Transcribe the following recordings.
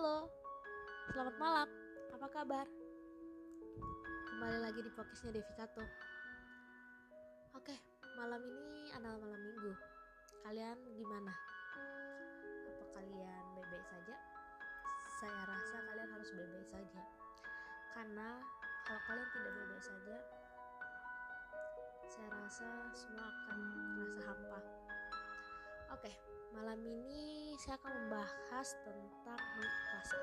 Halo, selamat malam. Apa kabar? Kembali lagi di podcastnya Devi Kato. Oke, malam ini adalah malam minggu. Kalian gimana? Apa kalian baik-baik saja? Saya rasa kalian harus baik-baik saja. Karena kalau kalian tidak baik-baik saja, saya rasa semua akan. Oke, malam ini saya akan membahas tentang mengikhlaskan.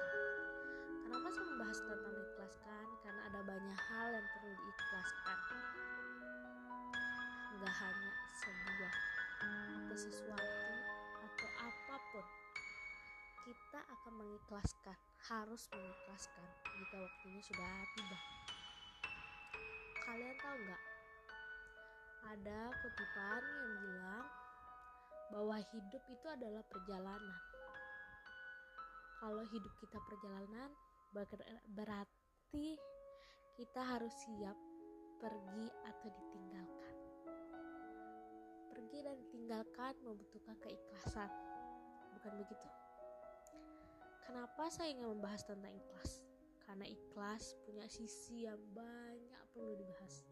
Kenapa saya membahas tentang mengikhlaskan? Karena ada banyak hal yang perlu diikhlaskan. Enggak hanya sebuah atau sesuatu atau apa pun. Kita akan mengikhlaskan, harus mengikhlaskan jika waktunya sudah tiba. Kalian tahu nggak? Ada kutipan yang bilang bahwa hidup itu adalah perjalanan. Kalau hidup kita perjalanan, berarti kita harus siap pergi atau ditinggalkan. Pergi dan ditinggalkan membutuhkan keikhlasan, bukan begitu? Kenapa saya ingin membahas tentang ikhlas? Karena ikhlas punya sisi yang banyak perlu dibahas.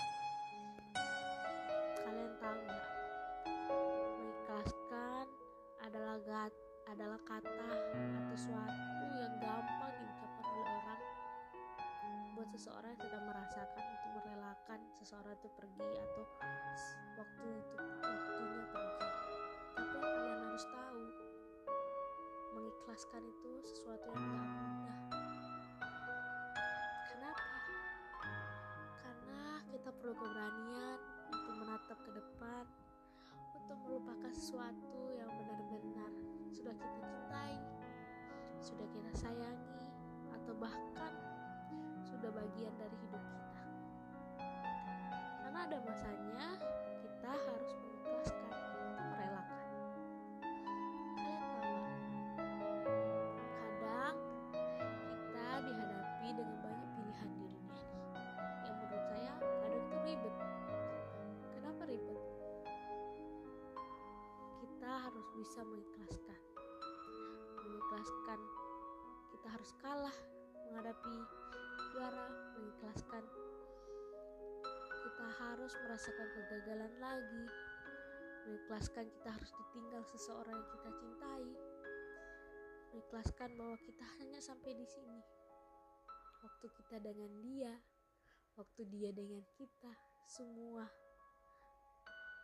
Kalian tahu nggak? Adalah gat, adalah kata atau suatu yang gampang diucapkan oleh orang buat seseorang yang sedang merasakan untuk merelakan seseorang itu pergi atau waktu itu waktunya pergi. Tapi kalian harus tahu, mengikhlaskan itu sesuatu yang gak mudah. Kenapa? Karena kita perlu keberanian untuk menatap ke depan, untuk melupakan sesuatu yang benar-benar sudah kita cintai, sudah kita sayangi, atau bahkan sudah bagian dari hidup kita. Karena ada masanya kita harus bisa mengikhlaskan. Mengikhlaskan kita harus kalah menghadapi juara, mengikhlaskan. Kita harus merasakan kegagalan lagi, mengikhlaskan kita harus ditinggal seseorang yang kita cintai, mengikhlaskan bahwa kita hanya sampai di sini. Waktu kita dengan dia, waktu dia dengan kita, semua.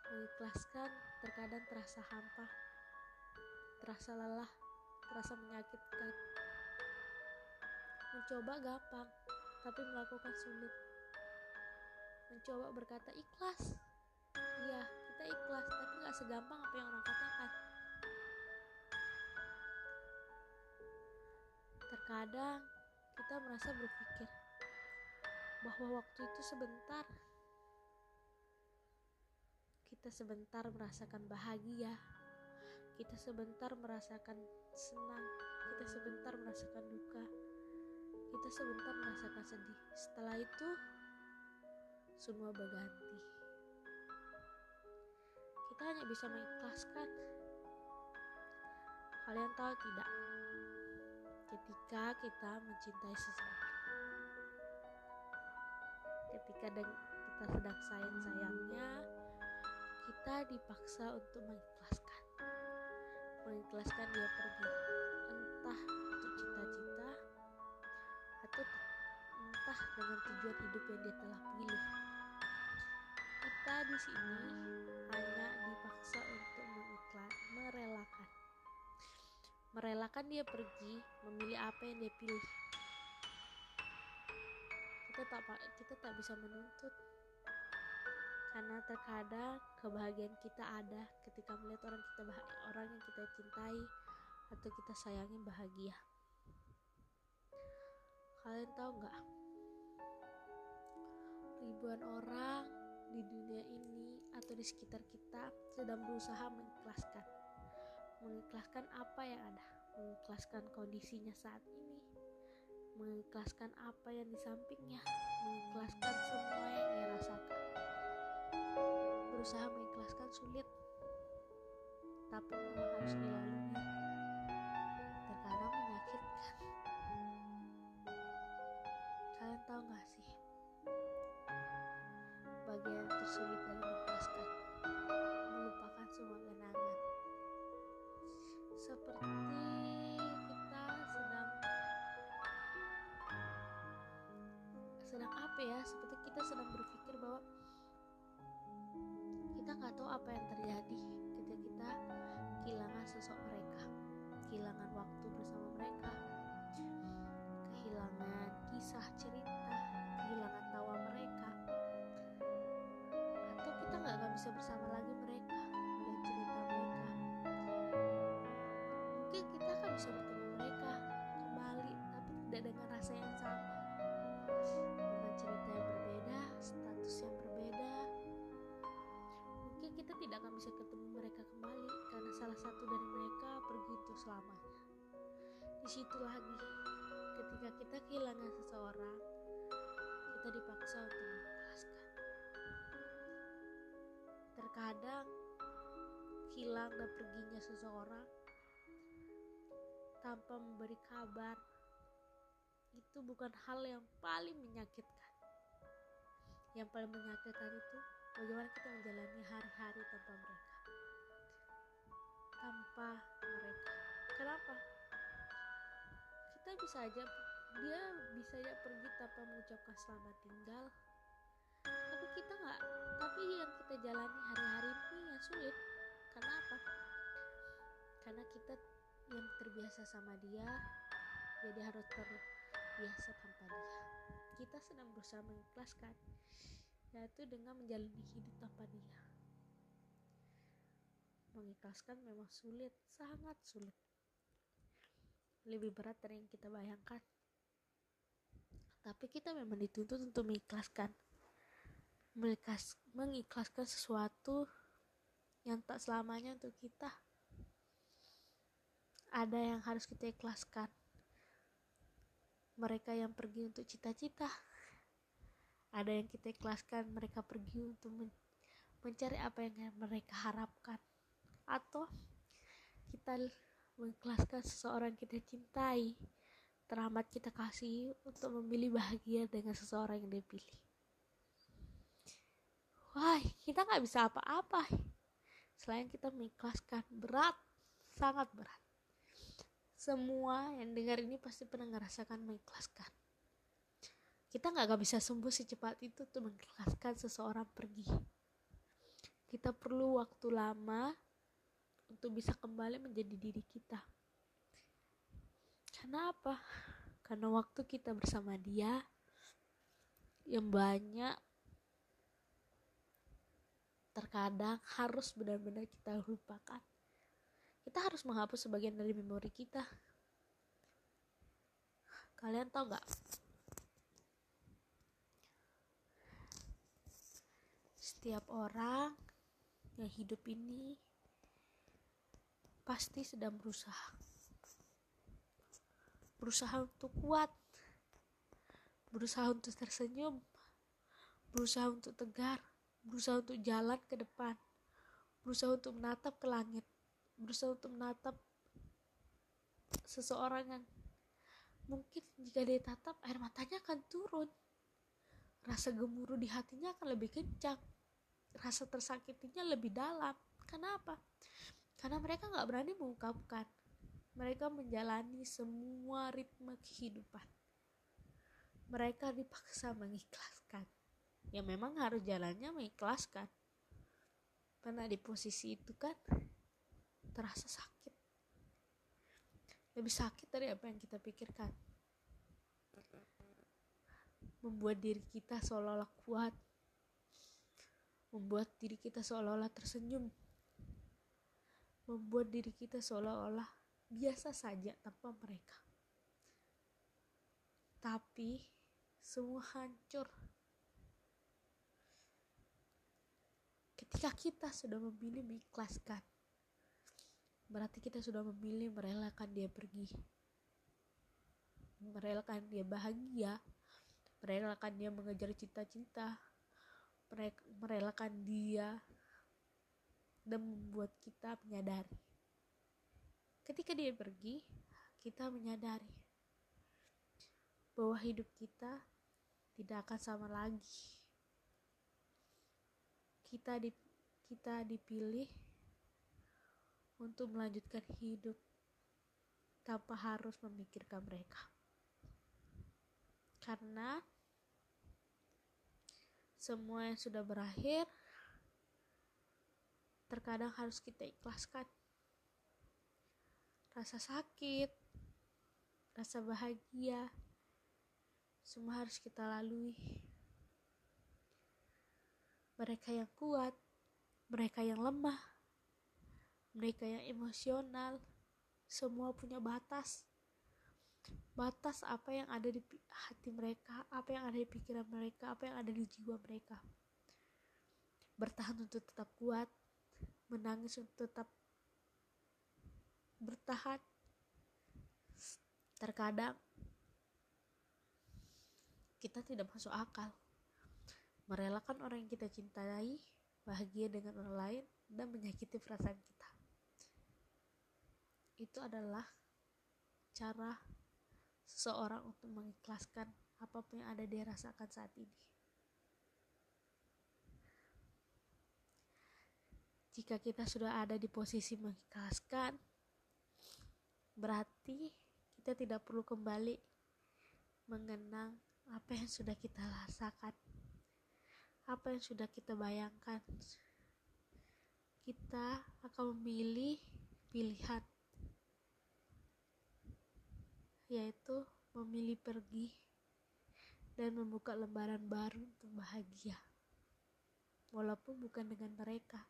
Mengikhlaskan terkadang terasa hampa, terasa lelah, terasa menyakitkan. Mencoba gampang, tapi melakukan sulit. Mencoba berkata ikhlas. Iya, kita ikhlas, tapi gak segampang apa yang orang katakan. Terkadang kita merasa berpikir bahwa waktu itu sebentar. Kita sebentar merasakan bahagia. Kita sebentar merasakan senang. Kita sebentar merasakan duka kita sebentar merasakan sedih. Setelah itu, semua berganti. Kita hanya bisa mengikhlaskan. Kalian tahu tidak? Ketika kita mencintai seseorang, ketika kita sedang sayang-sayangnya, kita dipaksa untuk mengikhlaskan. Mengikhlaskan dia pergi, entah untuk cita-cita atau entah dengan tujuan hidup yang dia telah pilih. Kita di sini hanya dipaksa untuk mengikhlas, merelakan. Merelakan dia pergi, memilih apa yang dia pilih. Kita tak kita tak bisa menuntut. Karena terkadang kebahagiaan kita ada ketika melihat orang kita orang yang kita cintai atau kita sayangi bahagia. Kalian tahu nggak? Ribuan orang di dunia ini atau di sekitar kita sedang berusaha mengikhlaskan. Mengikhlaskan apa yang ada, mengikhlaskan kondisinya saat ini, mengikhlaskan apa yang di sampingnya, mengikhlaskan semua yang ia rasakan. Berusaha mengikhlaskan sulit, tapi memang harus dilalui, Terkadang menyakitkan. Kalian tahu gak sih? Bagian tersulit dari mengikhlaskan melupakan semua kenangan. Seperti kita sedang apa ya seperti kita sedang ber kita nggak tahu apa yang terjadi ketika kita kehilangan sosok mereka kehilangan waktu bersama mereka kehilangan kisah cerita kehilangan tawa mereka atau kita nggak akan bisa bersama lagi mereka melihat cerita mereka. Mungkin kita akan bisa bertemu mereka kembali tapi tidak dengan rasa yang satu dari mereka pergi untuk selamanya. Di situ lagi ketika kita kehilangan seseorang kita dipaksa untuk mengikhlaskan. Terkadang hilang dan perginya seseorang tanpa memberi kabar itu bukan hal yang paling menyakitkan. Yang paling menyakitkan itu bagaimana kita menjalani hari-hari tanpa mereka tanpa mereka. Kenapa? Kita bisa aja dia bisa aja pergi tanpa mengucapkan selamat tinggal. Tapi kita nggak tapi yang kita jalani hari-hari ini yang sulit. Karena apa? Karena kita yang terbiasa sama dia jadi harus terbiasa tanpa dia. Kita sedang berusaha mengikhlaskan yaitu dengan menjalani hidup tanpa dia mengikhlaskan memang sulit sangat sulit. Lebih berat dari yang kita bayangkan. Tapi kita memang dituntut untuk mengikhlaskan. Mengikhlas, mengikhlaskan sesuatu yang tak selamanya untuk kita. Ada yang harus kita ikhlaskan. Mereka yang pergi untuk cita-cita. Ada yang kita ikhlaskan mereka pergi untuk men mencari apa yang mereka harapkan atau kita mengikhlaskan seseorang kita cintai teramat kita kasih untuk memilih bahagia dengan seseorang yang dipilih wah kita nggak bisa apa-apa. Selain kita mengikhlaskan berat sangat berat. Semua yang dengar ini pasti pernah ngerasakan mengikhlaskan. Kita nggak bisa sembuh secepat itu untuk mengikhlaskan seseorang pergi. Kita perlu waktu lama untuk bisa kembali menjadi diri kita karena apa karena waktu kita bersama dia yang banyak terkadang harus benar-benar kita lupakan. Kita harus menghapus sebagian dari memori kita. Kalian tahu gak? Setiap orang yang hidup ini pasti sedang berusaha. Berusaha untuk kuat. Berusaha untuk tersenyum. Berusaha untuk tegar berusaha untuk jalan ke depan, berusaha untuk menatap ke langit, berusaha untuk menatap seseorang yang mungkin jika dia tatap air matanya akan turun, rasa gemuruh di hatinya akan lebih kencang, rasa tersakitinya lebih dalam. Kenapa? Karena mereka nggak berani mengungkapkan. Mereka menjalani semua ritme kehidupan. Mereka dipaksa mengikhlaskan. Ya memang harus jalannya mengikhlaskan. Karena di posisi itu kan terasa sakit. Lebih sakit dari apa yang kita pikirkan. Membuat diri kita seolah-olah kuat. Membuat diri kita seolah-olah tersenyum membuat diri kita seolah-olah biasa saja tanpa mereka. Tapi semua hancur. Ketika kita sudah memilih mengikhlaskan berarti kita sudah memilih merelakan dia pergi. Merelakan dia bahagia merelakan dia mengejar cita-cita merelakan dia dan membuat kita menyadari ketika dia pergi kita menyadari bahwa hidup kita tidak akan sama lagi kita di, kita dipilih untuk melanjutkan hidup tanpa harus memikirkan mereka. Karena semua yang sudah berakhir terkadang harus kita ikhlaskan. Rasa sakit rasa bahagia semua harus kita lalui. Mereka yang kuat mereka yang lemah mereka yang emosional semua punya batas. Batas apa yang ada di hati mereka apa yang ada di pikiran mereka apa yang ada di jiwa mereka. Bertahan untuk tetap kuat menangis untuk tetap bertahan. Terkadang kita tidak masuk akal. Merelakan orang yang kita cintai bahagia dengan orang lain dan menyakiti perasaan kita. Itu adalah cara seseorang untuk mengikhlaskan apa pun yang ada dia rasakan saat ini jika kita sudah ada di posisi mengikhlaskan berarti kita tidak perlu kembali mengenang apa yang sudah kita rasakan apa yang sudah kita bayangkan. Kita akan memilih pilihan yaitu memilih pergi dan membuka lembaran baru untuk bahagia walaupun bukan dengan mereka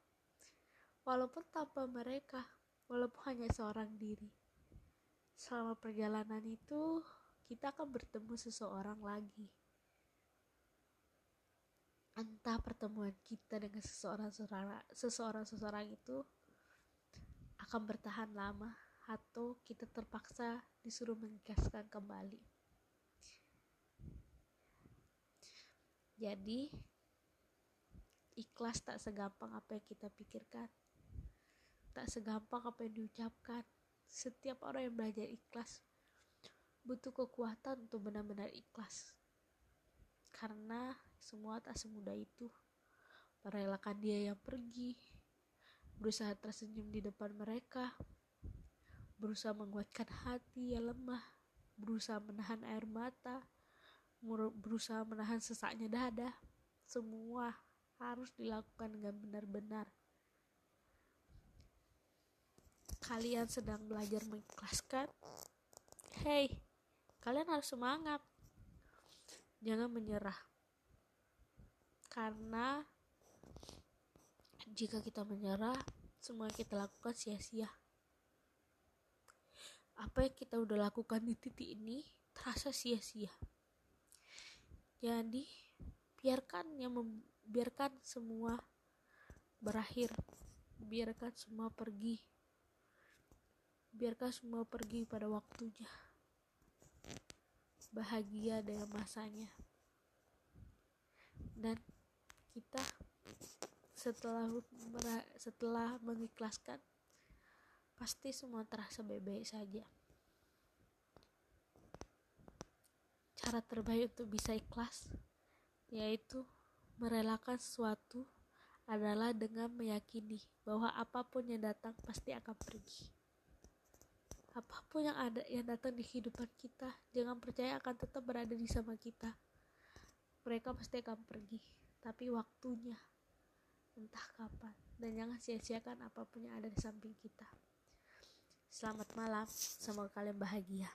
walaupun tanpa mereka, walaupun hanya seorang diri. Selama perjalanan itu, kita akan bertemu seseorang lagi. Entah pertemuan kita dengan seseorang seseorang seseorang itu akan bertahan lama atau kita terpaksa disuruh mengikhlaskan kembali. Jadi, ikhlas tak segampang apa yang kita pikirkan tak segampang apa yang diucapkan. Setiap orang yang belajar ikhlas butuh kekuatan untuk benar-benar ikhlas. Karena semua tak semudah itu. Merelakan dia yang pergi, berusaha tersenyum di depan mereka, berusaha menguatkan hati yang lemah, berusaha menahan air mata, berusaha menahan sesaknya dada. Semua harus dilakukan dengan benar-benar kalian sedang belajar mengikhlaskan, hey, kalian harus semangat. Jangan menyerah. Karena jika kita menyerah, semua yang kita lakukan sia-sia. Apa yang kita udah lakukan di titik ini terasa sia-sia. Jadi, biarkan yang membiarkan semua berakhir. Biarkan semua pergi biarkan semua pergi pada waktunya. Bahagia dengan masanya. Dan kita setelah setelah mengikhlaskan pasti semua terasa baik-baik saja. Cara terbaik untuk bisa ikhlas yaitu merelakan sesuatu adalah dengan meyakini bahwa apa pun yang datang pasti akan pergi apa pun yang ada yang datang di kehidupan kita jangan percaya akan tetap berada di sama kita. Mereka pasti akan pergi tapi waktunya entah kapan. Dan jangan sia-siakan apa pun yang ada di samping kita. Selamat malam semoga kalian bahagia